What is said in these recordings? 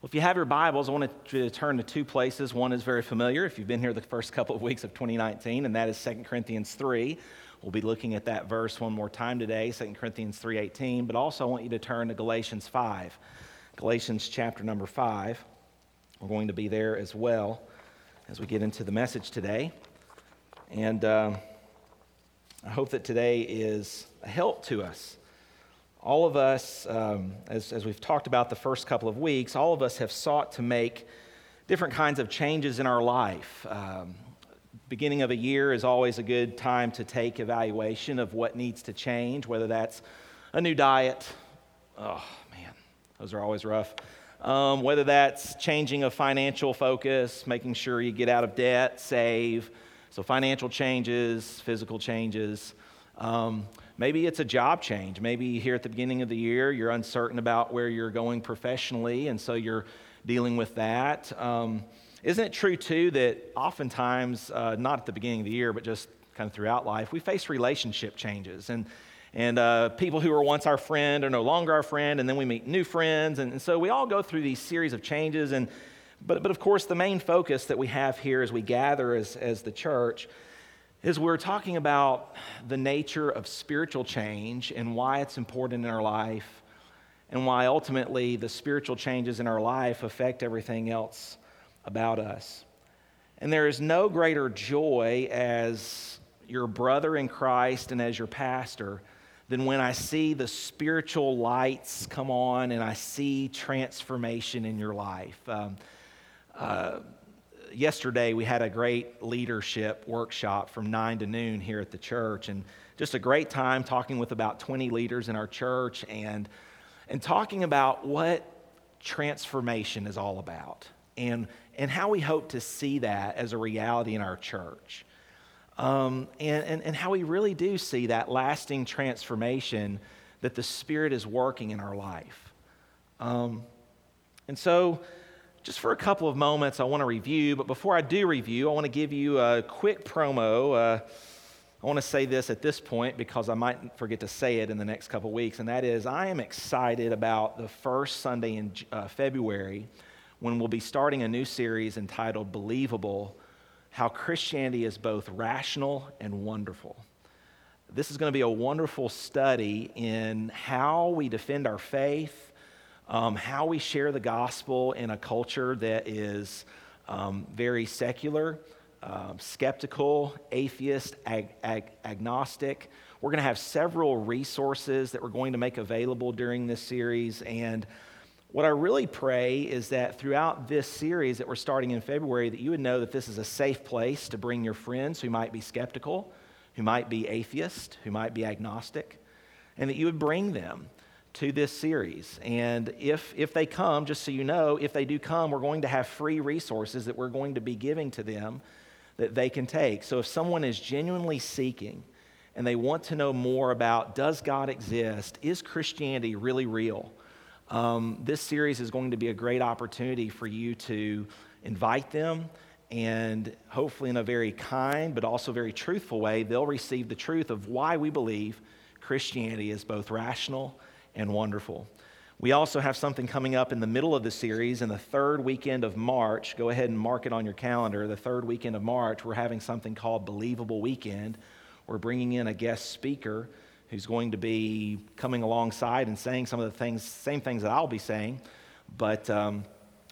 Well, if you have your Bibles, I want you to turn to two places. One is very familiar if you've been here the first couple of weeks of 2019, and that is 2 Corinthians 3. We'll be looking at that verse one more time today, 2 Corinthians 3:18, but also I want you to turn to Galatians 5. Galatians chapter number 5. We're going to be there as well as we get into the message today. And uh, I hope that today is a help to us all of us, um, as, as we've talked about the first couple of weeks, all of us have sought to make different kinds of changes in our life. Um, beginning of a year is always a good time to take evaluation of what needs to change, whether that's a new diet. Oh, man, those are always rough. Um, whether that's changing a financial focus, making sure you get out of debt, save. So, financial changes, physical changes. Um, Maybe it's a job change. Maybe here at the beginning of the year, you're uncertain about where you're going professionally, and so you're dealing with that. Um, isn't it true, too, that oftentimes, uh, not at the beginning of the year, but just kind of throughout life, we face relationship changes? And, and uh, people who were once our friend are no longer our friend, and then we meet new friends. And, and so we all go through these series of changes. And, but, but of course, the main focus that we have here as we gather as, as the church is we're talking about the nature of spiritual change and why it's important in our life and why ultimately the spiritual changes in our life affect everything else about us. And there is no greater joy as your brother in Christ and as your pastor than when I see the spiritual lights come on and I see transformation in your life. Um, uh, yesterday we had a great leadership workshop from 9 to noon here at the church and just a great time talking with about 20 leaders in our church and and talking about what transformation is all about and and how we hope to see that as a reality in our church. Um, and, and, and how we really do see that lasting transformation that the spirit is working in our life. Um, and so just for a couple of moments, I want to review, but before I do review, I want to give you a quick promo. Uh, I want to say this at this point because I might forget to say it in the next couple weeks, and that is I am excited about the first Sunday in uh, February when we'll be starting a new series entitled Believable How Christianity is Both Rational and Wonderful. This is going to be a wonderful study in how we defend our faith um, how we share the gospel in a culture that is um, very secular, uh, skeptical, atheist, ag- ag- agnostic. We're going to have several resources that we're going to make available during this series. And what I really pray is that throughout this series that we're starting in February, that you would know that this is a safe place to bring your friends who might be skeptical, who might be atheist, who might be agnostic, and that you would bring them to this series. And if, if they come, just so you know, if they do come, we're going to have free resources that we're going to be giving to them that they can take. So if someone is genuinely seeking and they want to know more about does God exist, is Christianity really real? Um, this series is going to be a great opportunity for you to invite them and hopefully in a very kind but also very truthful way they'll receive the truth of why we believe christianity is both rational and wonderful. We also have something coming up in the middle of the series in the third weekend of March. Go ahead and mark it on your calendar. The third weekend of March, we're having something called Believable Weekend. We're bringing in a guest speaker who's going to be coming alongside and saying some of the things, same things that I'll be saying, but um,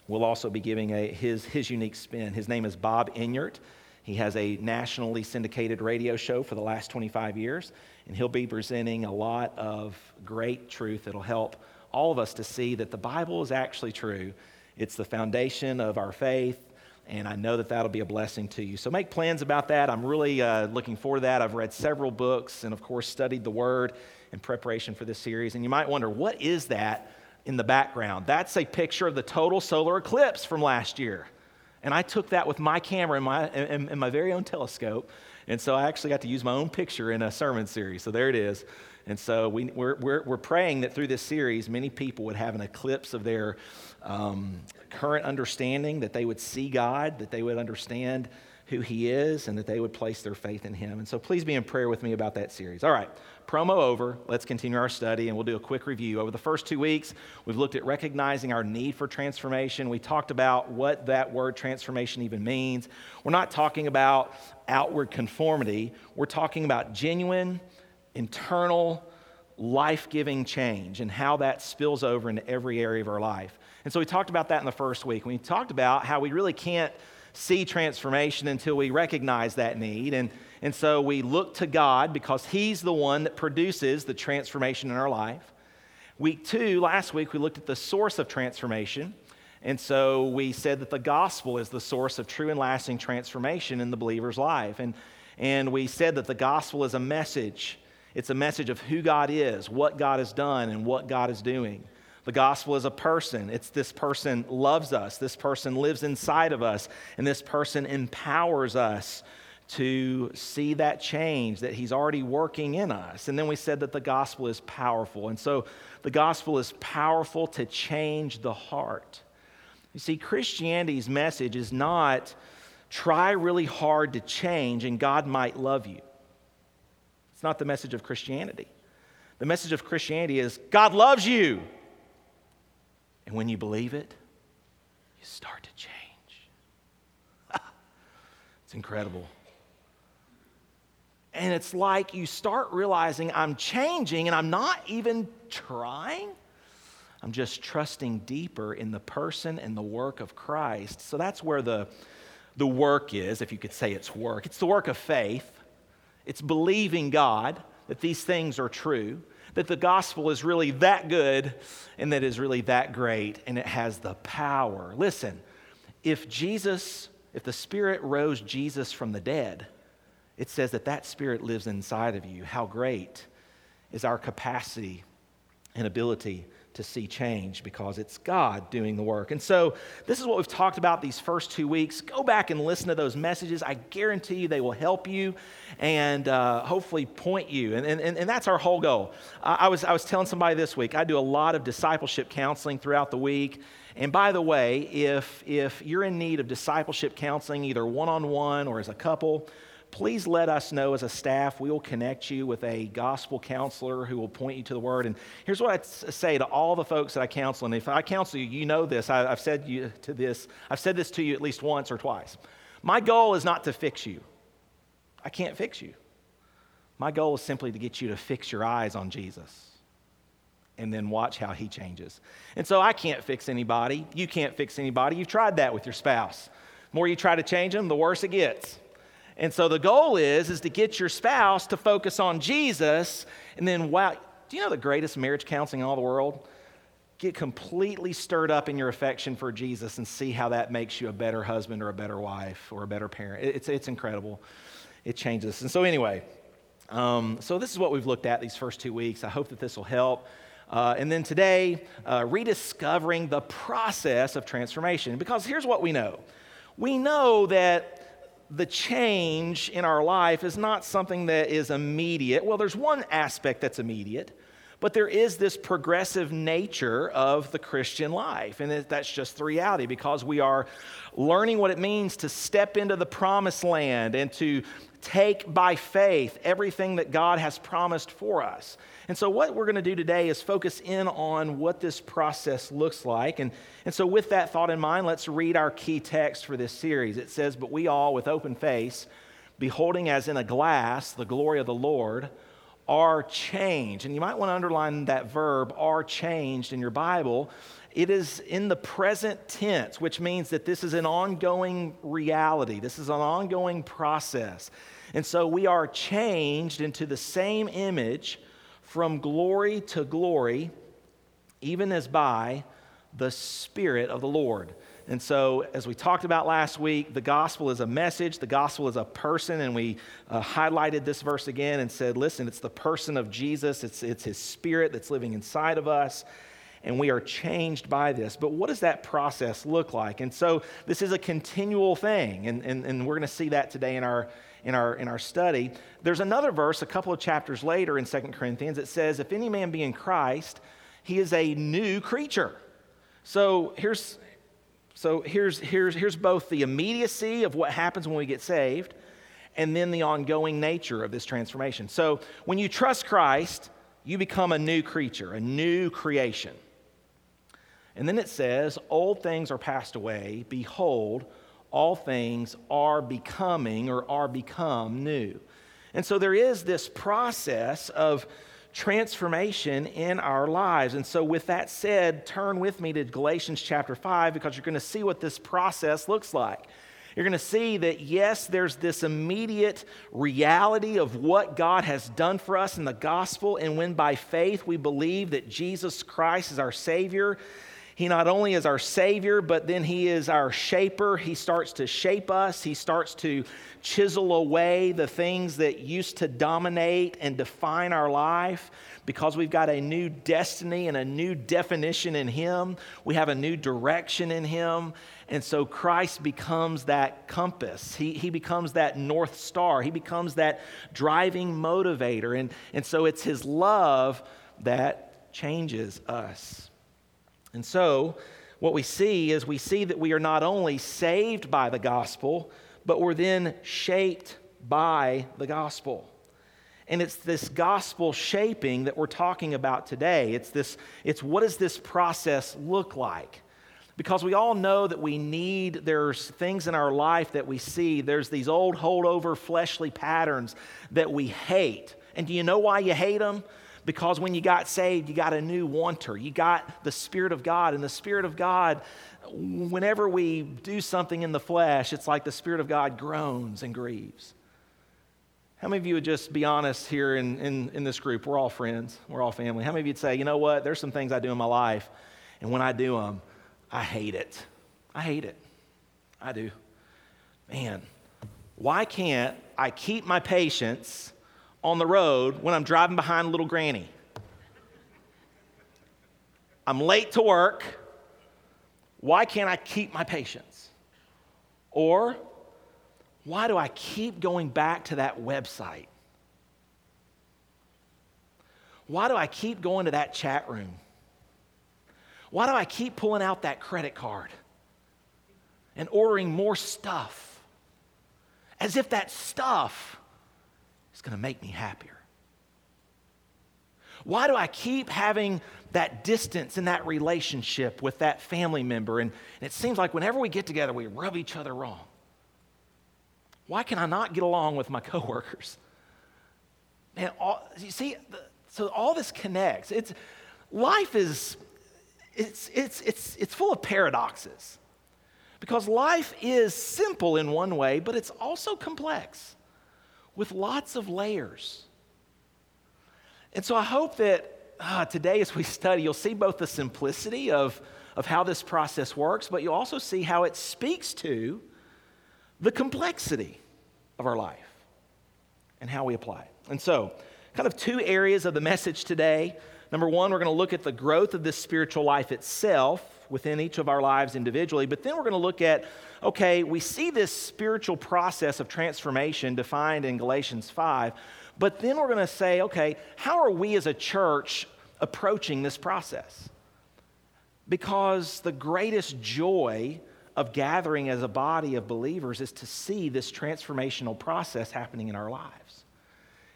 we'll also be giving a, his, his unique spin. His name is Bob Enyart. He has a nationally syndicated radio show for the last 25 years, and he'll be presenting a lot of great truth that'll help all of us to see that the Bible is actually true. It's the foundation of our faith, and I know that that'll be a blessing to you. So make plans about that. I'm really uh, looking forward to that. I've read several books and, of course, studied the Word in preparation for this series. And you might wonder, what is that in the background? That's a picture of the total solar eclipse from last year. And I took that with my camera and my, and, and my very own telescope. And so I actually got to use my own picture in a sermon series. So there it is. And so we, we're, we're, we're praying that through this series, many people would have an eclipse of their um, current understanding, that they would see God, that they would understand who he is and that they would place their faith in him. And so please be in prayer with me about that series. All right, promo over. Let's continue our study and we'll do a quick review. Over the first two weeks, we've looked at recognizing our need for transformation. We talked about what that word transformation even means. We're not talking about outward conformity, we're talking about genuine, internal, life giving change and how that spills over into every area of our life. And so we talked about that in the first week. We talked about how we really can't see transformation until we recognize that need. And, and so we look to God because He's the one that produces the transformation in our life. Week two, last week, we looked at the source of transformation. And so we said that the gospel is the source of true and lasting transformation in the believer's life. And, and we said that the gospel is a message. It's a message of who God is, what God has done, and what God is doing. The gospel is a person. It's this person loves us, this person lives inside of us, and this person empowers us to see that change that he's already working in us. And then we said that the gospel is powerful. And so the gospel is powerful to change the heart. You see, Christianity's message is not try really hard to change and God might love you. It's not the message of Christianity. The message of Christianity is God loves you. And when you believe it, you start to change. it's incredible. And it's like you start realizing I'm changing and I'm not even trying. I'm just trusting deeper in the person and the work of Christ. So that's where the, the work is, if you could say it's work. It's the work of faith, it's believing God that these things are true that the gospel is really that good and that is really that great and it has the power. Listen, if Jesus, if the Spirit rose Jesus from the dead, it says that that Spirit lives inside of you. How great is our capacity and ability to see change because it's God doing the work. And so, this is what we've talked about these first two weeks. Go back and listen to those messages. I guarantee you they will help you and uh, hopefully point you. And, and, and that's our whole goal. I was, I was telling somebody this week, I do a lot of discipleship counseling throughout the week. And by the way, if, if you're in need of discipleship counseling, either one on one or as a couple, please let us know as a staff. We will connect you with a gospel counselor who will point you to the word. And here's what I say to all the folks that I counsel. And if I counsel you, you know this. I, have said you to this. I've said this to you at least once or twice. My goal is not to fix you. I can't fix you. My goal is simply to get you to fix your eyes on Jesus and then watch how he changes. And so I can't fix anybody. You can't fix anybody. You've tried that with your spouse. The more you try to change them, the worse it gets. And so the goal is is to get your spouse to focus on Jesus and then wow, do you know the greatest marriage counseling in all the world? Get completely stirred up in your affection for Jesus and see how that makes you a better husband or a better wife or a better parent. It's, it's incredible. It changes. And so, anyway, um, so this is what we've looked at these first two weeks. I hope that this will help. Uh, and then today, uh, rediscovering the process of transformation. Because here's what we know we know that the change in our life is not something that is immediate. Well, there's one aspect that's immediate, but there is this progressive nature of the Christian life. And that's just the reality because we are learning what it means to step into the promised land and to take by faith everything that God has promised for us. And so, what we're going to do today is focus in on what this process looks like. And, and so, with that thought in mind, let's read our key text for this series. It says, But we all, with open face, beholding as in a glass the glory of the Lord, are changed. And you might want to underline that verb, are changed, in your Bible. It is in the present tense, which means that this is an ongoing reality. This is an ongoing process. And so we are changed into the same image from glory to glory, even as by the Spirit of the Lord. And so, as we talked about last week, the gospel is a message, the gospel is a person, and we uh, highlighted this verse again and said, listen, it's the person of Jesus, it's, it's his spirit that's living inside of us, and we are changed by this. But what does that process look like? And so, this is a continual thing, and, and, and we're going to see that today in our, in our, in our study. There's another verse a couple of chapters later in 2 Corinthians that says, If any man be in Christ, he is a new creature. So here's So here's, here's, here's both the immediacy of what happens when we get saved and then the ongoing nature of this transformation. So when you trust Christ, you become a new creature, a new creation. And then it says, Old things are passed away. Behold, all things are becoming or are become new. And so there is this process of transformation in our lives. And so, with that said, turn with me to Galatians chapter 5 because you're going to see what this process looks like. You're going to see that, yes, there's this immediate reality of what God has done for us in the gospel. And when by faith we believe that Jesus Christ is our Savior, he not only is our Savior, but then He is our shaper. He starts to shape us, He starts to chisel away the things that used to dominate and define our life because we've got a new destiny and a new definition in Him. We have a new direction in Him. And so Christ becomes that compass. He, he becomes that North Star. He becomes that driving motivator. And, and so it's His love that changes us. And so, what we see is we see that we are not only saved by the gospel, but we're then shaped by the gospel. And it's this gospel shaping that we're talking about today. It's this it's what does this process look like? Because we all know that we need there's things in our life that we see, there's these old holdover fleshly patterns that we hate. And do you know why you hate them? Because when you got saved, you got a new wanter. You got the Spirit of God. And the Spirit of God, whenever we do something in the flesh, it's like the Spirit of God groans and grieves. How many of you would just be honest here in, in, in this group? We're all friends, we're all family. How many of you would say, you know what? There's some things I do in my life, and when I do them, I hate it. I hate it. I do. Man, why can't I keep my patience on the road when I'm driving behind little granny. I'm late to work. Why can't I keep my patience? Or why do I keep going back to that website? Why do I keep going to that chat room? Why do I keep pulling out that credit card and ordering more stuff? As if that stuff it's going to make me happier. Why do I keep having that distance in that relationship with that family member? And, and it seems like whenever we get together, we rub each other wrong. Why can I not get along with my coworkers? Man, all, you see, so all this connects. It's, life is, it's, it's, it's, it's full of paradoxes. Because life is simple in one way, but it's also complex with lots of layers. And so I hope that uh, today, as we study, you'll see both the simplicity of, of how this process works, but you'll also see how it speaks to the complexity of our life and how we apply it. And so, kind of two areas of the message today. Number one, we're going to look at the growth of this spiritual life itself within each of our lives individually, but then we're going to look at okay, we see this spiritual process of transformation defined in Galatians 5, but then we're going to say, okay, how are we as a church approaching this process? Because the greatest joy of gathering as a body of believers is to see this transformational process happening in our lives.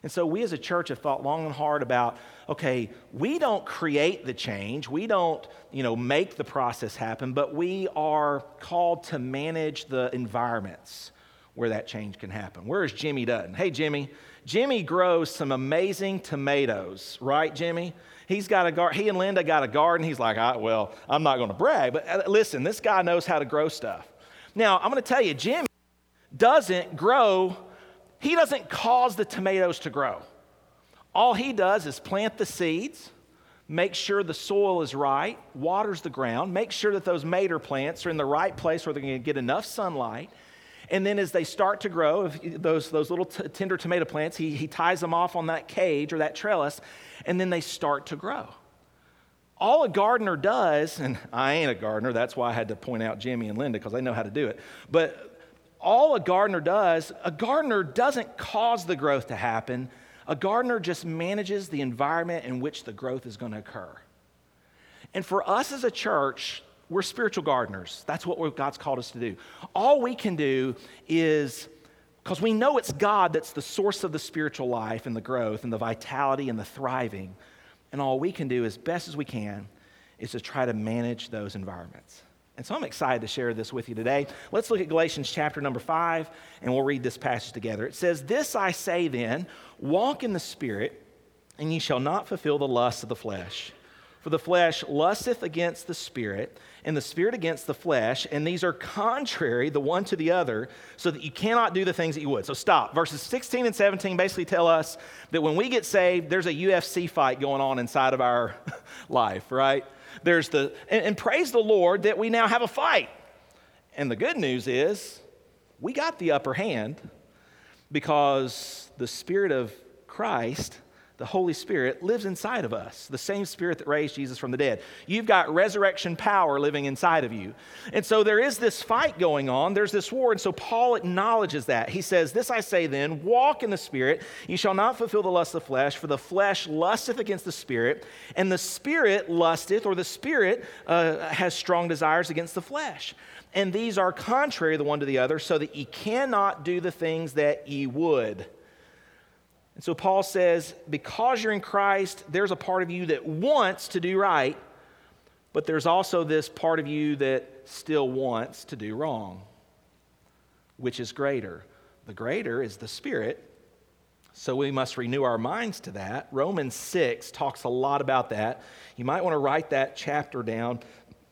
And so we as a church have thought long and hard about okay, we don't create the change, we don't, you know, make the process happen, but we are called to manage the environments where that change can happen. Where is Jimmy Dutton? Hey Jimmy, Jimmy grows some amazing tomatoes, right, Jimmy? He's got a garden. He and Linda got a garden. He's like, well, I'm not going to brag, but uh, listen, this guy knows how to grow stuff. Now, I'm going to tell you, Jimmy doesn't grow he doesn't cause the tomatoes to grow. All he does is plant the seeds, make sure the soil is right, waters the ground, make sure that those mater plants are in the right place where they're going to get enough sunlight. And then as they start to grow, those, those little t- tender tomato plants, he, he ties them off on that cage or that trellis, and then they start to grow. All a gardener does, and I ain't a gardener, that's why I had to point out Jimmy and Linda because they know how to do it. But all a gardener does, a gardener doesn't cause the growth to happen. A gardener just manages the environment in which the growth is going to occur. And for us as a church, we're spiritual gardeners. That's what God's called us to do. All we can do is, because we know it's God that's the source of the spiritual life and the growth and the vitality and the thriving. And all we can do as best as we can is to try to manage those environments. And so I'm excited to share this with you today. Let's look at Galatians chapter number five, and we'll read this passage together. It says, This I say then, walk in the Spirit, and ye shall not fulfill the lusts of the flesh. For the flesh lusteth against the Spirit, and the Spirit against the flesh, and these are contrary the one to the other, so that you cannot do the things that you would. So stop. Verses 16 and 17 basically tell us that when we get saved, there's a UFC fight going on inside of our life, right? There's the, and, and praise the Lord that we now have a fight. And the good news is we got the upper hand because the Spirit of Christ the Holy Spirit lives inside of us, the same Spirit that raised Jesus from the dead. You've got resurrection power living inside of you. And so there is this fight going on, there's this war. And so Paul acknowledges that. He says, This I say then, walk in the Spirit. You shall not fulfill the lust of the flesh, for the flesh lusteth against the Spirit, and the Spirit lusteth, or the Spirit uh, has strong desires against the flesh. And these are contrary the one to the other, so that ye cannot do the things that ye would. And so Paul says, because you're in Christ, there's a part of you that wants to do right, but there's also this part of you that still wants to do wrong. Which is greater? The greater is the Spirit. So we must renew our minds to that. Romans 6 talks a lot about that. You might want to write that chapter down.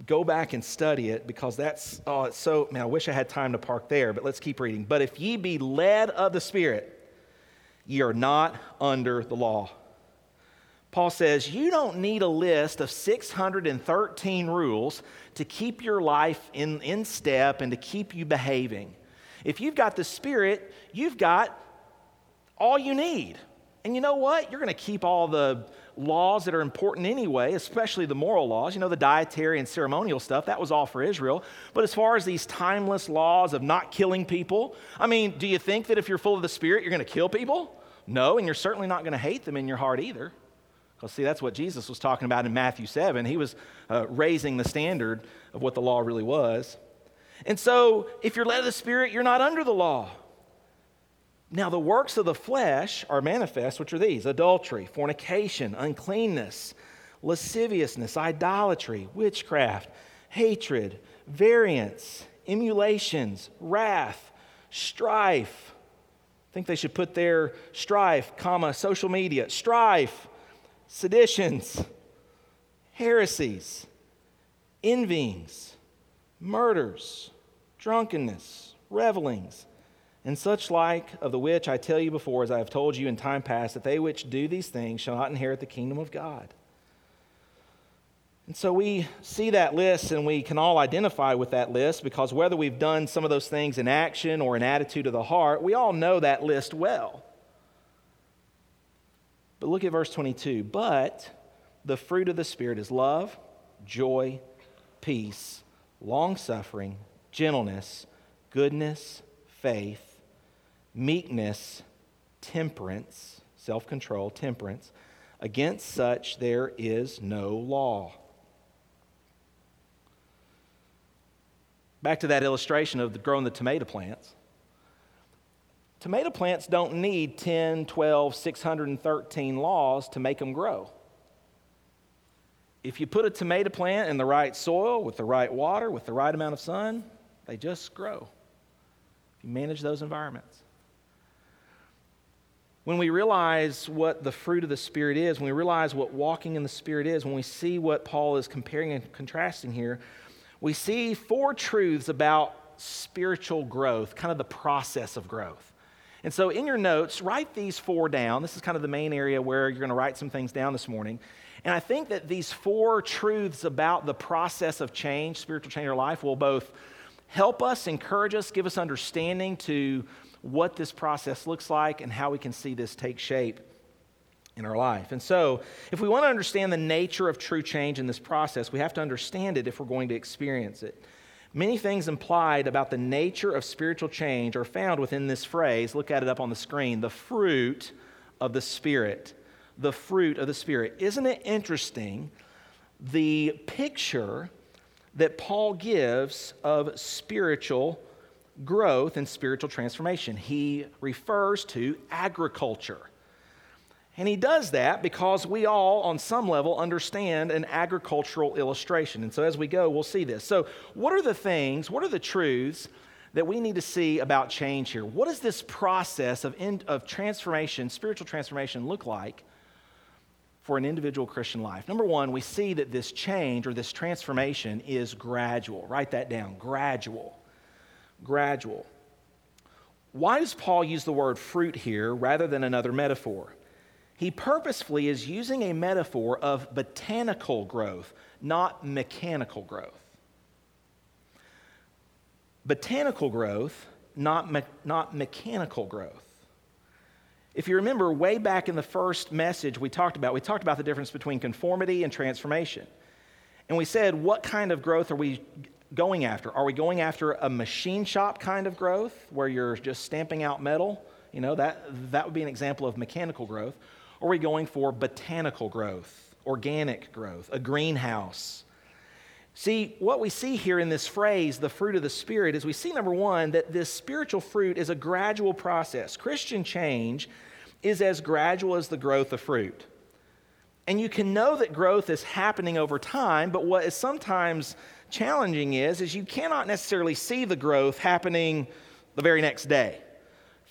Go back and study it because that's, oh, it's so, man, I wish I had time to park there, but let's keep reading. But if ye be led of the Spirit, Ye are not under the law. Paul says, You don't need a list of 613 rules to keep your life in, in step and to keep you behaving. If you've got the Spirit, you've got all you need. And you know what? You're going to keep all the laws that are important anyway, especially the moral laws. You know, the dietary and ceremonial stuff, that was all for Israel. But as far as these timeless laws of not killing people, I mean, do you think that if you're full of the Spirit, you're going to kill people? No, and you're certainly not going to hate them in your heart either. Because, see, that's what Jesus was talking about in Matthew 7. He was uh, raising the standard of what the law really was. And so, if you're led of the Spirit, you're not under the law. Now, the works of the flesh are manifest, which are these adultery, fornication, uncleanness, lasciviousness, idolatry, witchcraft, hatred, variance, emulations, wrath, strife I think they should put their strife, comma, social media, strife, seditions, heresies, envyings, murders, drunkenness, revelings, and such like, of the which I tell you before, as I have told you in time past, that they which do these things shall not inherit the kingdom of God. And so we see that list and we can all identify with that list because whether we've done some of those things in action or in attitude of the heart, we all know that list well. But look at verse 22. But the fruit of the Spirit is love, joy, peace, long suffering, gentleness, goodness, faith, meekness, temperance, self control, temperance. Against such there is no law. Back to that illustration of the, growing the tomato plants. Tomato plants don't need 10, 12, 613 laws to make them grow. If you put a tomato plant in the right soil, with the right water, with the right amount of sun, they just grow. If you manage those environments. When we realize what the fruit of the Spirit is, when we realize what walking in the Spirit is, when we see what Paul is comparing and contrasting here, we see four truths about spiritual growth, kind of the process of growth. And so, in your notes, write these four down. This is kind of the main area where you're going to write some things down this morning. And I think that these four truths about the process of change, spiritual change in our life, will both help us, encourage us, give us understanding to what this process looks like and how we can see this take shape in our life. And so, if we want to understand the nature of true change in this process, we have to understand it if we're going to experience it. Many things implied about the nature of spiritual change are found within this phrase. Look at it up on the screen the fruit of the Spirit. The fruit of the Spirit. Isn't it interesting the picture that Paul gives of spiritual growth and spiritual transformation. He refers to agriculture. And he does that because we all, on some level, understand an agricultural illustration. And so as we go, we'll see this. So, what are the things, what are the truths that we need to see about change here? What does this process of, in, of transformation, spiritual transformation, look like for an individual Christian life? Number one, we see that this change or this transformation is gradual. Write that down gradual. Gradual. Why does Paul use the word fruit here rather than another metaphor? He purposefully is using a metaphor of botanical growth, not mechanical growth. Botanical growth, not, me- not mechanical growth. If you remember, way back in the first message we talked about, we talked about the difference between conformity and transformation. And we said, what kind of growth are we going after? Are we going after a machine shop kind of growth where you're just stamping out metal? You know, that, that would be an example of mechanical growth. Or are we going for botanical growth, organic growth, a greenhouse? See, what we see here in this phrase, the fruit of the Spirit, is we see, number one, that this spiritual fruit is a gradual process. Christian change is as gradual as the growth of fruit. And you can know that growth is happening over time, but what is sometimes challenging is, is you cannot necessarily see the growth happening the very next day.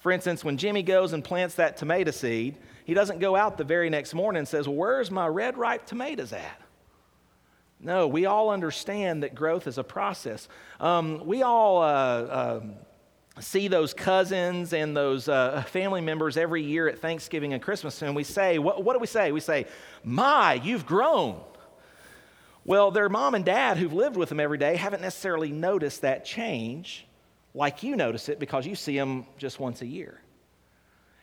For instance, when Jimmy goes and plants that tomato seed, he doesn't go out the very next morning and says, Well, where's my red ripe tomatoes at? No, we all understand that growth is a process. Um, we all uh, um, see those cousins and those uh, family members every year at Thanksgiving and Christmas, and we say, what, what do we say? We say, My, you've grown. Well, their mom and dad who've lived with them every day haven't necessarily noticed that change like you notice it because you see them just once a year.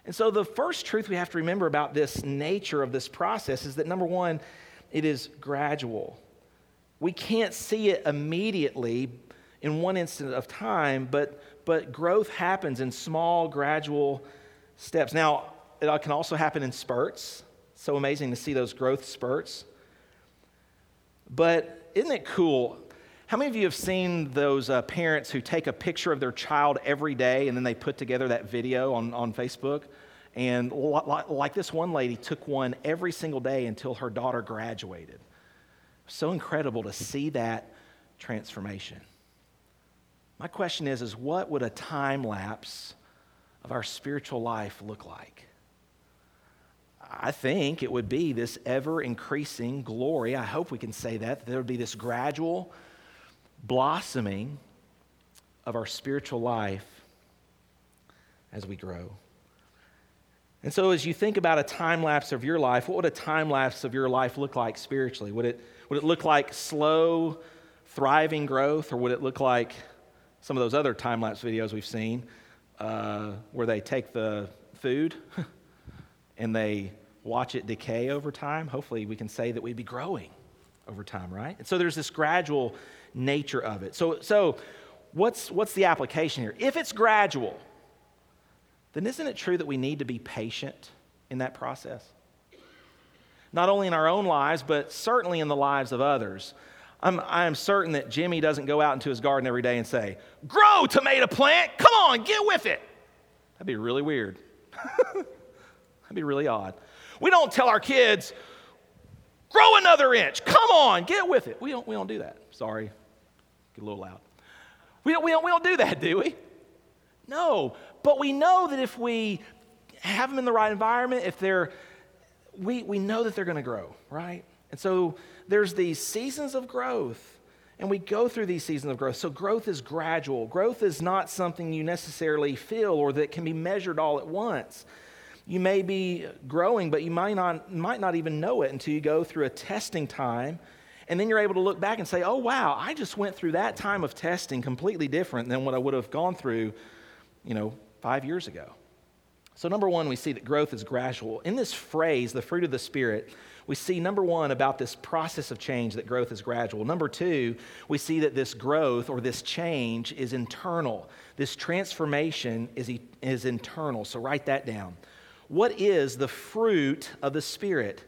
And so, the first truth we have to remember about this nature of this process is that number one, it is gradual. We can't see it immediately in one instant of time, but, but growth happens in small, gradual steps. Now, it can also happen in spurts. So amazing to see those growth spurts. But isn't it cool? How many of you have seen those uh, parents who take a picture of their child every day and then they put together that video on, on Facebook? And like this one lady took one every single day until her daughter graduated. So incredible to see that transformation. My question is, is what would a time lapse of our spiritual life look like? I think it would be this ever increasing glory. I hope we can say that, that there would be this gradual blossoming of our spiritual life as we grow. And so, as you think about a time lapse of your life, what would a time lapse of your life look like spiritually? Would it, would it look like slow, thriving growth, or would it look like some of those other time lapse videos we've seen uh, where they take the food and they watch it decay over time? Hopefully, we can say that we'd be growing over time, right? And so, there's this gradual nature of it. So, so what's, what's the application here? If it's gradual, then isn't it true that we need to be patient in that process? Not only in our own lives, but certainly in the lives of others. I'm, I'm certain that Jimmy doesn't go out into his garden every day and say, Grow, tomato plant, come on, get with it. That'd be really weird. That'd be really odd. We don't tell our kids, Grow another inch, come on, get with it. We don't, we don't do that. Sorry, get a little loud. We don't, we, don't, we don't do that, do we? No, but we know that if we have them in the right environment, if they're, we, we know that they're going to grow, right? And so there's these seasons of growth, and we go through these seasons of growth. So growth is gradual. Growth is not something you necessarily feel or that can be measured all at once. You may be growing, but you might not, might not even know it until you go through a testing time. And then you're able to look back and say, oh, wow, I just went through that time of testing completely different than what I would have gone through, you know, five years ago. So, number one, we see that growth is gradual. In this phrase, the fruit of the Spirit, we see number one about this process of change that growth is gradual. Number two, we see that this growth or this change is internal. This transformation is, is internal. So, write that down. What is the fruit of the Spirit?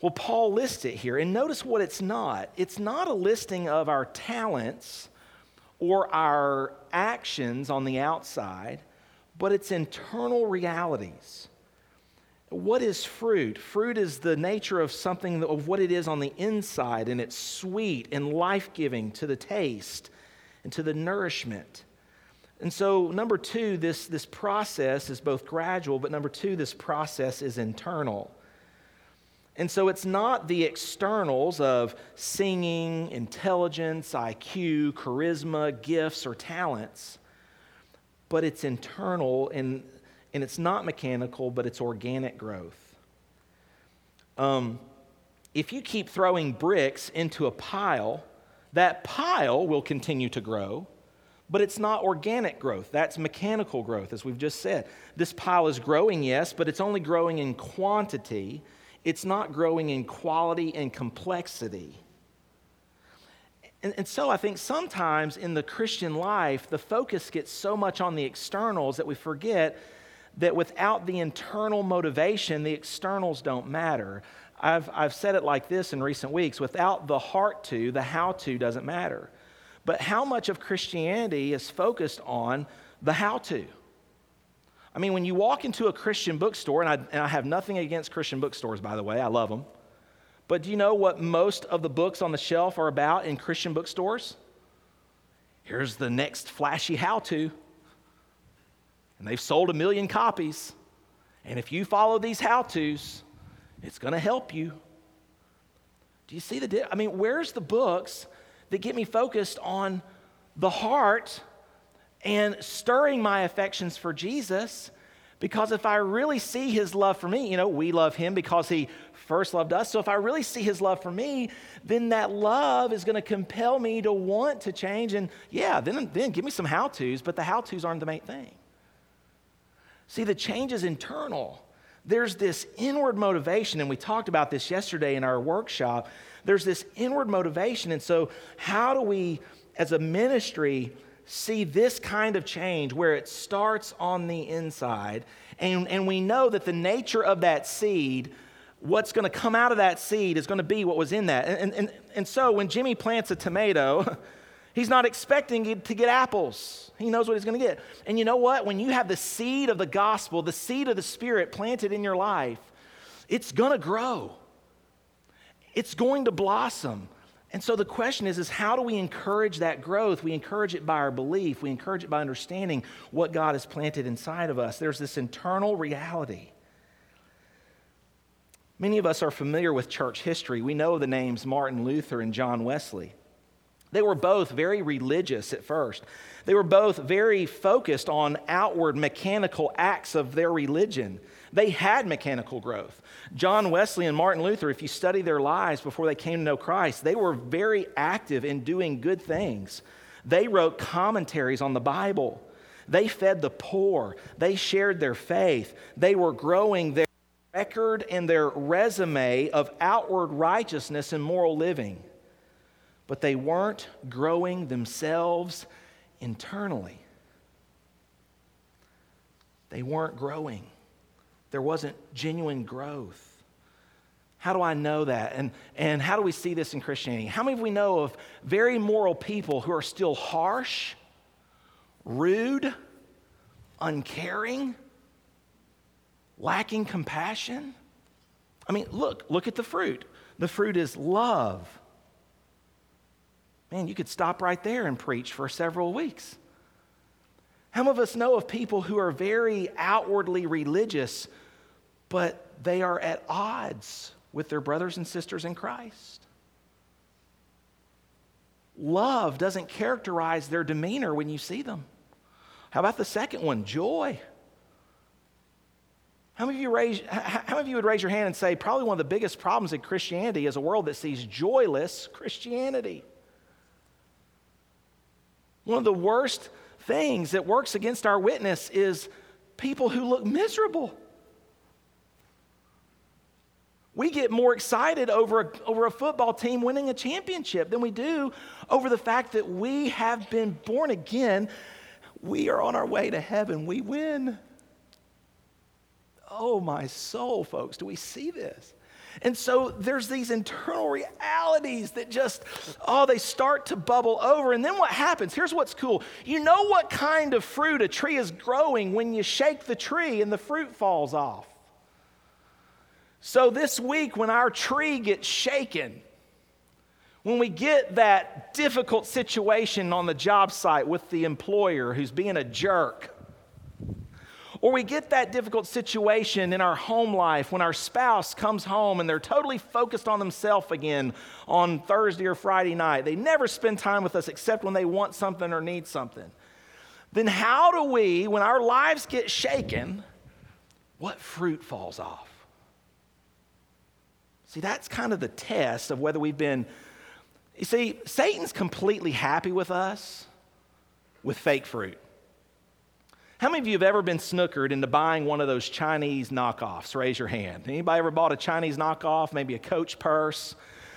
Well, Paul lists it here, and notice what it's not. It's not a listing of our talents or our actions on the outside, but it's internal realities. What is fruit? Fruit is the nature of something, of what it is on the inside, and it's sweet and life giving to the taste and to the nourishment. And so, number two, this, this process is both gradual, but number two, this process is internal. And so it's not the externals of singing, intelligence, IQ, charisma, gifts, or talents, but it's internal and, and it's not mechanical, but it's organic growth. Um, if you keep throwing bricks into a pile, that pile will continue to grow, but it's not organic growth. That's mechanical growth, as we've just said. This pile is growing, yes, but it's only growing in quantity it's not growing in quality and complexity. And, and, so I think sometimes in the Christian life, the focus gets so much on the externals that we forget that without the internal motivation, the externals don't matter. I've, I've said it like this in recent weeks without the heart to, the how to doesn't matter. But how much of Christianity is focused on the how to? I mean, when you walk into a Christian bookstore, and I, and I have nothing against Christian bookstores, by the way, I love them. But do you know what most of the books on the shelf are about in Christian bookstores? Here's the next flashy how to. And they've sold a million copies. And if you follow these how to's, it's going to help you. Do you see the I mean, where's the books that get me focused on the heart and stirring my affections for Jesus. Because if I really see his love for me, you know, we love him because he first loved us. So if I really see his love for me, then that love is going to compel me to want to change. And yeah, then, then give me some how to's, but the how to's aren't the main thing. See, the change is internal. There's this inward motivation, and we talked about this yesterday in our workshop. There's this inward motivation. And so, how do we, as a ministry, see this kind of change where it starts on the inside. And, and we know that the nature of that seed, what's going to come out of that seed, is going to be what was in that. And, and, and so when Jimmy plants a tomato, he's not expecting to get apples. He knows what he's going to get. And you know what? When you have the seed of the gospel, the seed of the Spirit planted in your life, it's going to grow, it's going to blossom. And so the question is, is how do we encourage that growth? We encourage it by our belief. We encourage it by understanding what God has planted inside of us. There's this internal reality. Many of us are familiar with church history. We know the names Martin Luther and John Wesley. They were both very religious at first. They were both very focused on outward mechanical acts of their religion. They had mechanical growth. John Wesley and Martin Luther, if you study their lives before they came to know Christ, they were very active in doing good things. They wrote commentaries on the Bible. They fed the poor. They shared their faith. They were growing their record and their resume of outward righteousness and moral living. But they weren't growing themselves internally. They weren't growing there wasn't genuine growth. How do I know that? And, and how do we see this in Christianity? How many of we know of very moral people who are still harsh, rude, uncaring, lacking compassion? I mean, look, look at the fruit. The fruit is love. Man, you could stop right there and preach for several weeks. How many of us know of people who are very outwardly religious, but they are at odds with their brothers and sisters in Christ? Love doesn't characterize their demeanor when you see them. How about the second one, joy? How many, of you raise, how many of you would raise your hand and say, probably one of the biggest problems in Christianity is a world that sees joyless Christianity? One of the worst things that works against our witness is people who look miserable. We get more excited over a, over a football team winning a championship than we do over the fact that we have been born again. We are on our way to heaven. We win. Oh, my soul, folks, do we see this? And so there's these internal realities that just, oh, they start to bubble over. And then what happens? Here's what's cool. You know what kind of fruit a tree is growing when you shake the tree and the fruit falls off. So this week, when our tree gets shaken, when we get that difficult situation on the job site with the employer who's being a jerk, or we get that difficult situation in our home life when our spouse comes home and they're totally focused on themselves again on Thursday or Friday night. They never spend time with us except when they want something or need something. Then, how do we, when our lives get shaken, what fruit falls off? See, that's kind of the test of whether we've been. You see, Satan's completely happy with us with fake fruit. How many of you have ever been snookered into buying one of those Chinese knockoffs? Raise your hand. Anybody ever bought a Chinese knockoff, maybe a Coach purse?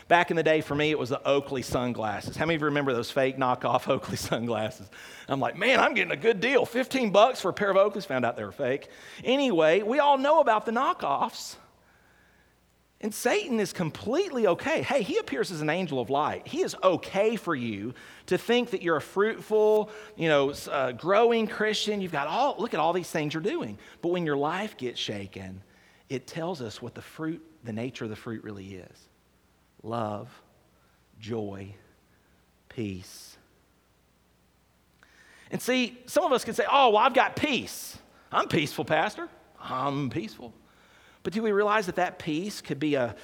Back in the day, for me, it was the Oakley sunglasses. How many of you remember those fake knockoff Oakley sunglasses? I'm like, man, I'm getting a good deal. 15 bucks for a pair of Oakleys. Found out they were fake. Anyway, we all know about the knockoffs. And Satan is completely okay. Hey, he appears as an angel of light. He is okay for you to think that you're a fruitful, you know, uh, growing Christian. You've got all, look at all these things you're doing. But when your life gets shaken, it tells us what the fruit, the nature of the fruit really is love, joy, peace. And see, some of us can say, oh, well, I've got peace. I'm peaceful, Pastor. I'm peaceful. But do we realize that that peace could be a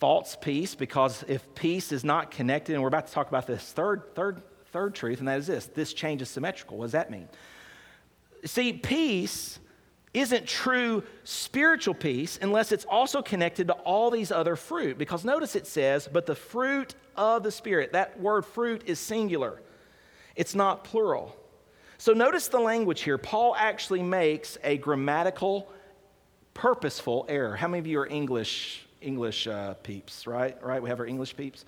false peace because if peace is not connected, and we're about to talk about this third, third, third truth, and that is this this change is symmetrical. What does that mean? See, peace isn't true spiritual peace unless it's also connected to all these other fruit. Because notice it says, but the fruit of the Spirit. That word fruit is singular, it's not plural. So notice the language here. Paul actually makes a grammatical purposeful error. How many of you are English English uh, peeps? Right, right. We have our English peeps.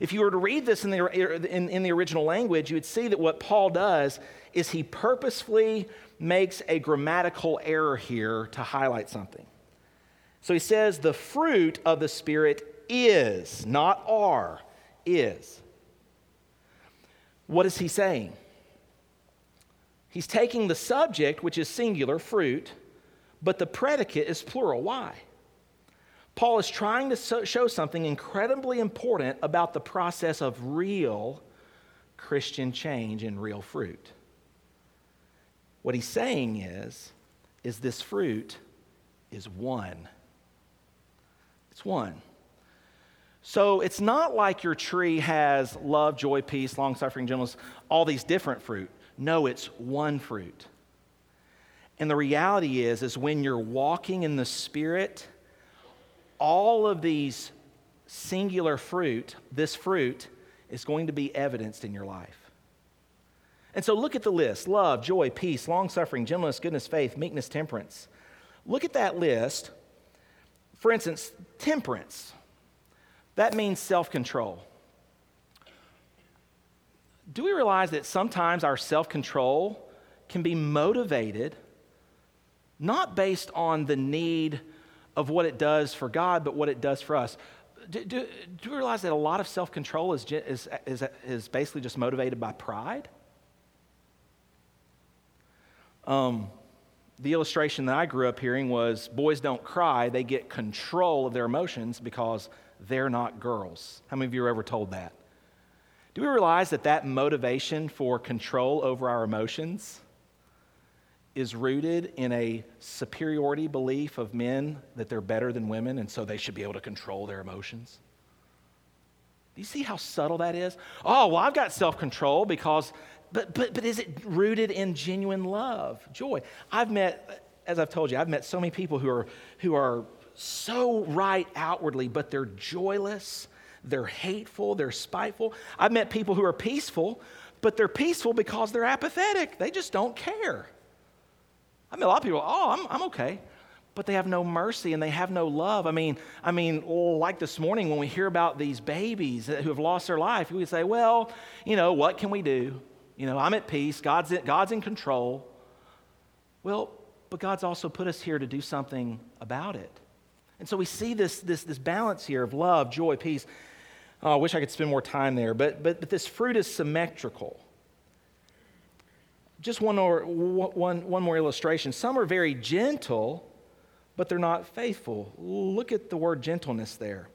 If you were to read this in the, in, in the original language, you would see that what Paul does is he purposefully makes a grammatical error here to highlight something. So he says, the fruit of the Spirit is, not are, is. What is he saying? He's taking the subject, which is singular, fruit, but the predicate is plural. Why? Paul is trying to show something incredibly important about the process of real Christian change and real fruit. What he's saying is, is this fruit is one. It's one. So it's not like your tree has love, joy, peace, long suffering, gentleness, all these different fruit. No, it's one fruit. And the reality is, is when you're walking in the Spirit, all of these singular fruit, this fruit, is going to be evidenced in your life. And so look at the list love, joy, peace, long suffering, gentleness, goodness, faith, meekness, temperance. Look at that list. For instance, temperance. That means self control. Do we realize that sometimes our self control can be motivated not based on the need of what it does for God, but what it does for us. Do, do, do you realize that a lot of self control is, is, is, is basically just motivated by pride? Um, the illustration that I grew up hearing was boys don't cry, they get control of their emotions because they're not girls. How many of you are ever told that? Do we realize that that motivation for control over our emotions is rooted in a superiority belief of men that they're better than women and so they should be able to control their emotions. Do you see how subtle that is? Oh, well, I've got self control because, but, but, but is it rooted in genuine love, joy? I've met, as I've told you, I've met so many people who are, who are so right outwardly, but they're joyless, they're hateful, they're spiteful. I've met people who are peaceful, but they're peaceful because they're apathetic, they just don't care. I mean, a lot of people, oh, I'm, I'm okay. But they have no mercy and they have no love. I mean, I mean, like this morning when we hear about these babies who have lost their life, we say, well, you know, what can we do? You know, I'm at peace. God's in, God's in control. Well, but God's also put us here to do something about it. And so we see this, this, this balance here of love, joy, peace. Oh, I wish I could spend more time there, but, but, but this fruit is symmetrical. Just one more, one, one more illustration. Some are very gentle, but they're not faithful. Look at the word gentleness there.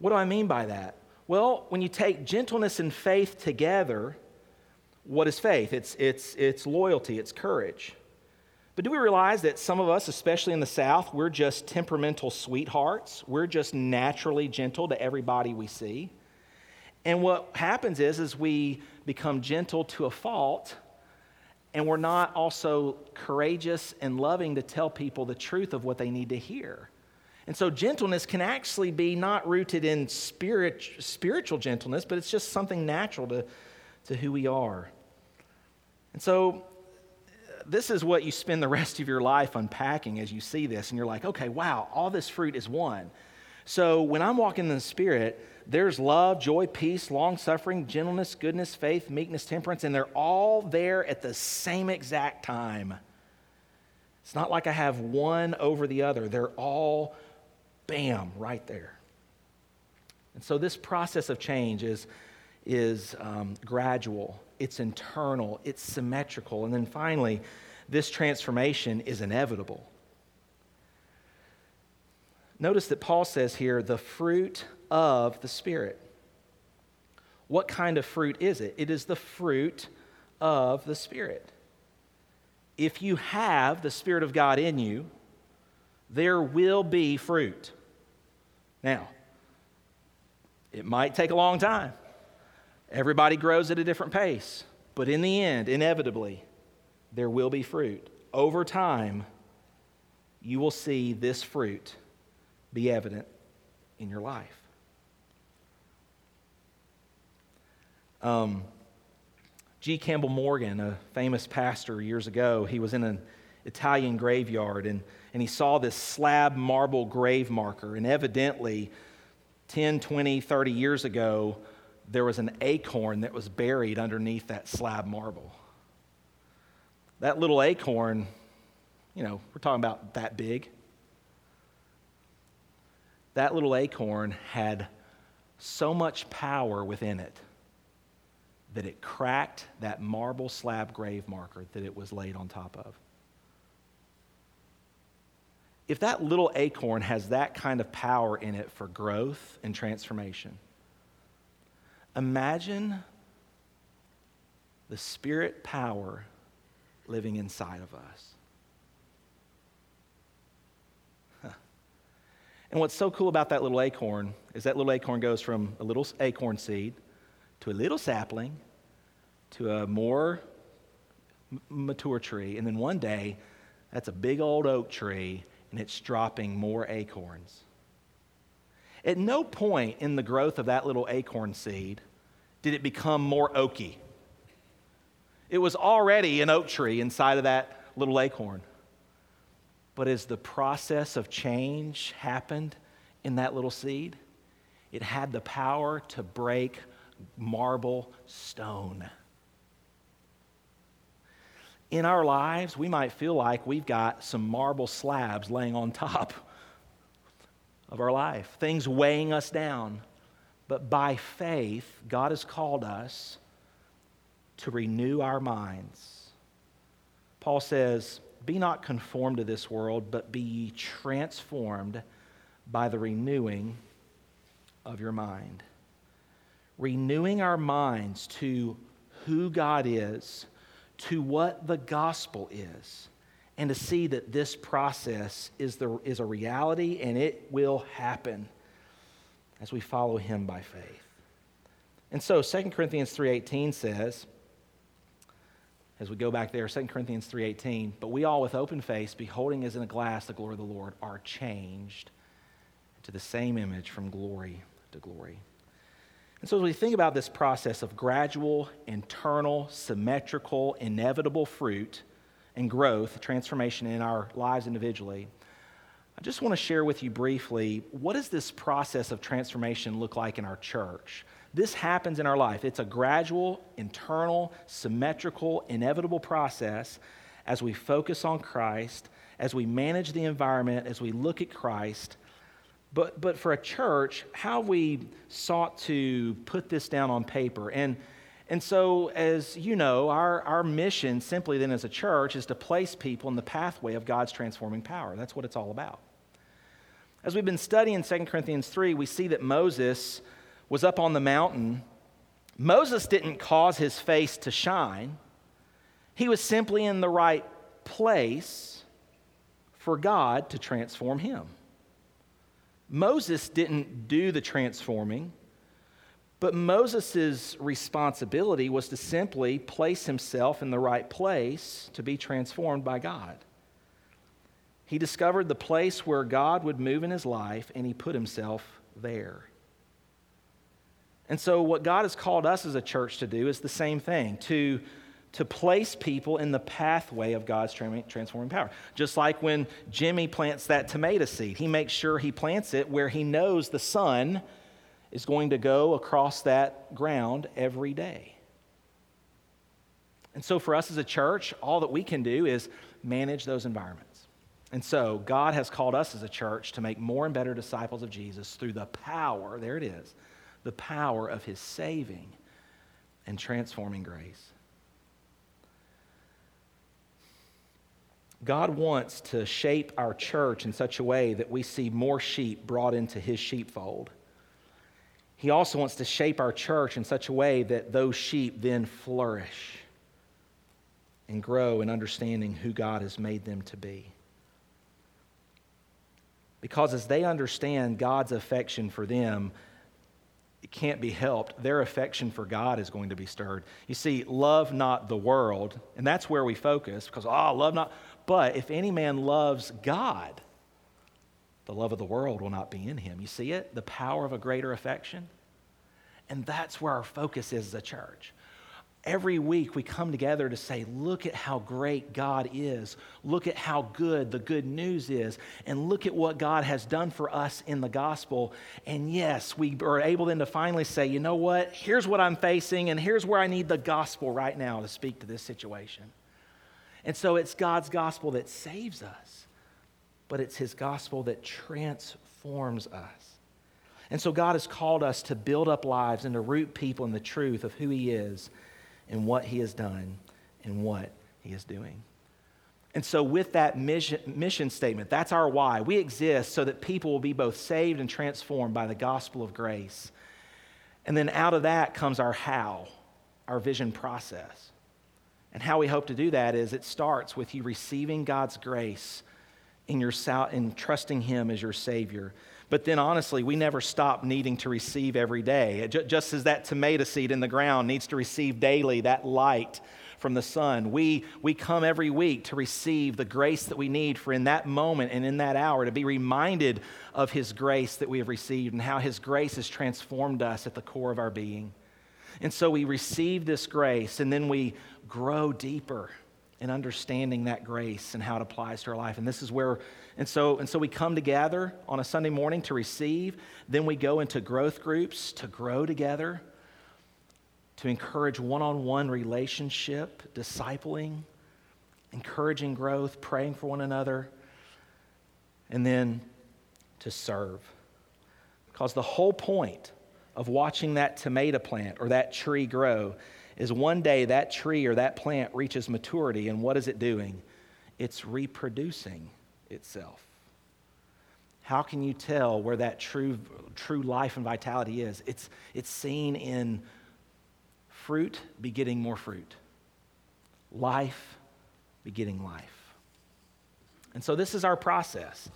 What do I mean by that? Well, when you take gentleness and faith together, what is faith? It's, it's, it's loyalty, it's courage. But do we realize that some of us, especially in the South, we're just temperamental sweethearts? We're just naturally gentle to everybody we see. And what happens is, is we become gentle to a fault, and we're not also courageous and loving to tell people the truth of what they need to hear. And so gentleness can actually be not rooted in spirit, spiritual gentleness, but it's just something natural to, to who we are. And so this is what you spend the rest of your life unpacking as you see this, and you're like, okay, wow, all this fruit is one. So when I'm walking in the Spirit, there's love, joy, peace, long suffering, gentleness, goodness, faith, meekness, temperance, and they're all there at the same exact time. It's not like I have one over the other, they're all bam, right there. And so this process of change is, is um, gradual it's internal, it's symmetrical. And then finally, this transformation is inevitable. Notice that Paul says here, the fruit of the Spirit. What kind of fruit is it? It is the fruit of the Spirit. If you have the Spirit of God in you, there will be fruit. Now, it might take a long time. Everybody grows at a different pace, but in the end, inevitably, there will be fruit. Over time, you will see this fruit be evident in your life. Um, G. Campbell Morgan, a famous pastor years ago, he was in an Italian graveyard and, and he saw this slab marble grave marker. And evidently, 10, 20, 30 years ago, there was an acorn that was buried underneath that slab marble. That little acorn, you know, we're talking about that big. That little acorn had so much power within it that it cracked that marble slab grave marker that it was laid on top of. If that little acorn has that kind of power in it for growth and transformation, Imagine the spirit power living inside of us. And what's so cool about that little acorn is that little acorn goes from a little acorn seed to a little sapling to a more mature tree. And then one day, that's a big old oak tree and it's dropping more acorns. At no point in the growth of that little acorn seed did it become more oaky. It was already an oak tree inside of that little acorn. But as the process of change happened in that little seed, it had the power to break marble stone. In our lives, we might feel like we've got some marble slabs laying on top of our life, things weighing us down. But by faith, God has called us to renew our minds. Paul says, Be not conformed to this world, but be ye transformed by the renewing of your mind. Renewing our minds to who God is, to what the gospel is, and to see that this process is, the, is a reality and it will happen as we follow him by faith. And so 2 Corinthians 3:18 says as we go back there 2 Corinthians 3:18 but we all with open face beholding as in a glass the glory of the Lord are changed to the same image from glory to glory. And so as we think about this process of gradual, internal, symmetrical, inevitable fruit and growth, transformation in our lives individually, I just want to share with you briefly what does this process of transformation look like in our church? This happens in our life. It's a gradual, internal, symmetrical, inevitable process as we focus on Christ, as we manage the environment, as we look at Christ. But, but for a church, how we sought to put this down on paper. And, and so, as you know, our, our mission simply then as a church is to place people in the pathway of God's transforming power. That's what it's all about. As we've been studying 2 Corinthians 3, we see that Moses was up on the mountain. Moses didn't cause his face to shine, he was simply in the right place for God to transform him. Moses didn't do the transforming, but Moses' responsibility was to simply place himself in the right place to be transformed by God. He discovered the place where God would move in his life, and he put himself there. And so, what God has called us as a church to do is the same thing to, to place people in the pathway of God's transforming power. Just like when Jimmy plants that tomato seed, he makes sure he plants it where he knows the sun is going to go across that ground every day. And so, for us as a church, all that we can do is manage those environments. And so, God has called us as a church to make more and better disciples of Jesus through the power, there it is, the power of his saving and transforming grace. God wants to shape our church in such a way that we see more sheep brought into his sheepfold. He also wants to shape our church in such a way that those sheep then flourish and grow in understanding who God has made them to be. Because as they understand God's affection for them, can't be helped. Their affection for God is going to be stirred. You see, love not the world, and that's where we focus because, oh, love not. But if any man loves God, the love of the world will not be in him. You see it? The power of a greater affection? And that's where our focus is as a church every week we come together to say, look at how great God is. Look at how good the good news is. And look at what God has done for us in the gospel. And yes, we are able then to finally say, you know what? Here's what I'm facing, and here's where I need the gospel right now to speak to this situation. And so it's God's gospel that saves us, but it's his gospel that transforms us. And so God has called us to build up lives and to root people in the truth of who he is and what he has done and what he is doing. And so, with that mission, mission statement, that's our why. We exist so that people will be both saved and transformed by the gospel of grace. And then out of that comes our how, our vision process. And how we hope to do that is it starts with you receiving God's grace in, your, in trusting Him as your Savior. But then, honestly, we never stop needing to receive every day. Just as that tomato seed in the ground needs to receive daily that light from the sun, we, we come every week to receive the grace that we need for in that moment and in that hour to be reminded of His grace that we have received and how His grace has transformed us at the core of our being. And so we receive this grace and then we grow deeper in understanding that grace and how it applies to our life. And this is where, and so, and so we come together on a Sunday morning to receive. Then we go into growth groups to grow together, to encourage one on one relationship, discipling, encouraging growth, praying for one another, and then to serve. Because the whole point of watching that tomato plant or that tree grow is one day that tree or that plant reaches maturity, and what is it doing? It's reproducing itself. How can you tell where that true, true life and vitality is? It's, it's seen in fruit begetting more fruit, life begetting life. And so, this is our process.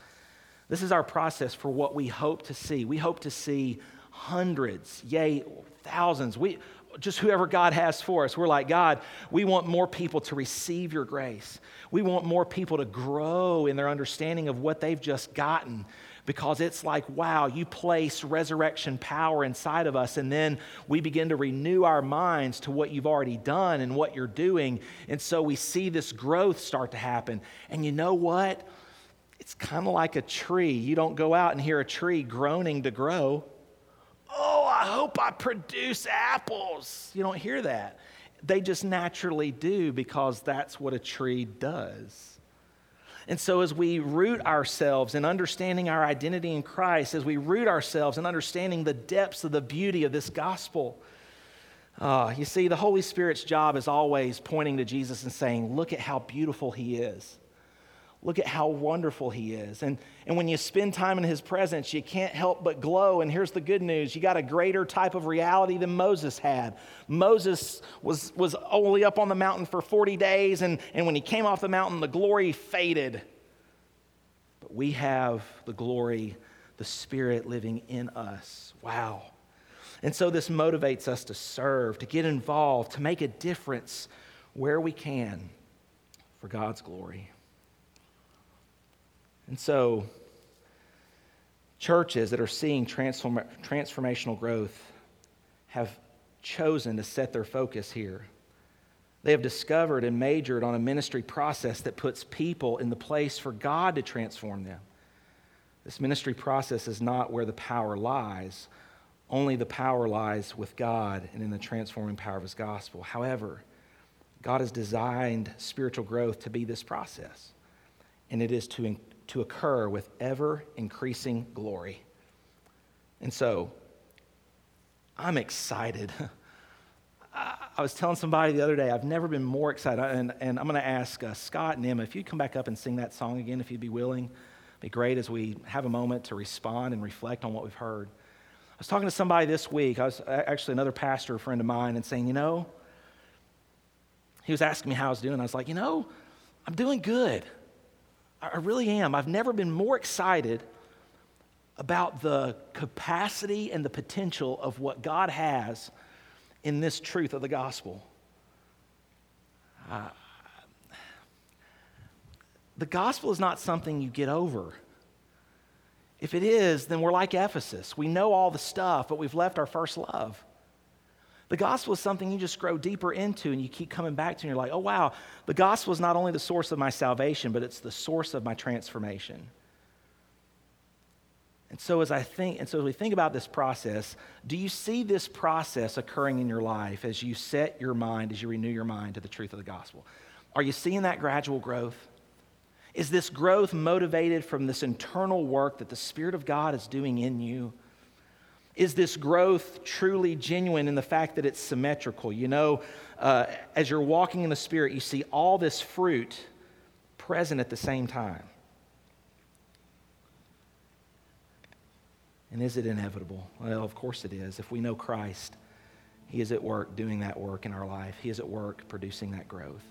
This is our process for what we hope to see. We hope to see hundreds, yea, thousands. We, just whoever God has for us. We're like, God, we want more people to receive your grace. We want more people to grow in their understanding of what they've just gotten because it's like, wow, you place resurrection power inside of us, and then we begin to renew our minds to what you've already done and what you're doing. And so we see this growth start to happen. And you know what? It's kind of like a tree. You don't go out and hear a tree groaning to grow oh, I hope I produce apples. You don't hear that. They just naturally do because that's what a tree does. And so, as we root ourselves in understanding our identity in Christ, as we root ourselves in understanding the depths of the beauty of this gospel, uh, you see, the Holy Spirit's job is always pointing to Jesus and saying, Look at how beautiful he is. Look at how wonderful he is. And, and when you spend time in his presence, you can't help but glow. And here's the good news you got a greater type of reality than Moses had. Moses was, was only up on the mountain for 40 days, and, and when he came off the mountain, the glory faded. But we have the glory, the Spirit living in us. Wow. And so this motivates us to serve, to get involved, to make a difference where we can for God's glory. And so, churches that are seeing transform- transformational growth have chosen to set their focus here. They have discovered and majored on a ministry process that puts people in the place for God to transform them. This ministry process is not where the power lies, only the power lies with God and in the transforming power of His gospel. However, God has designed spiritual growth to be this process, and it is to, to occur with ever increasing glory. And so, I'm excited. I was telling somebody the other day, I've never been more excited. And, and I'm going to ask uh, Scott and Emma if you'd come back up and sing that song again, if you'd be willing. It'd be great as we have a moment to respond and reflect on what we've heard. I was talking to somebody this week, I was actually another pastor, a friend of mine, and saying, you know, he was asking me how I was doing. I was like, you know, I'm doing good. I really am. I've never been more excited about the capacity and the potential of what God has in this truth of the gospel. Uh, the gospel is not something you get over. If it is, then we're like Ephesus. We know all the stuff, but we've left our first love. The gospel is something you just grow deeper into and you keep coming back to, and you're like, oh, wow, the gospel is not only the source of my salvation, but it's the source of my transformation. And so as I think, and so as we think about this process, do you see this process occurring in your life as you set your mind, as you renew your mind to the truth of the gospel? Are you seeing that gradual growth? Is this growth motivated from this internal work that the Spirit of God is doing in you? Is this growth truly genuine in the fact that it's symmetrical? You know, uh, as you're walking in the Spirit, you see all this fruit present at the same time. And is it inevitable? Well, of course it is. If we know Christ, He is at work doing that work in our life, He is at work producing that growth.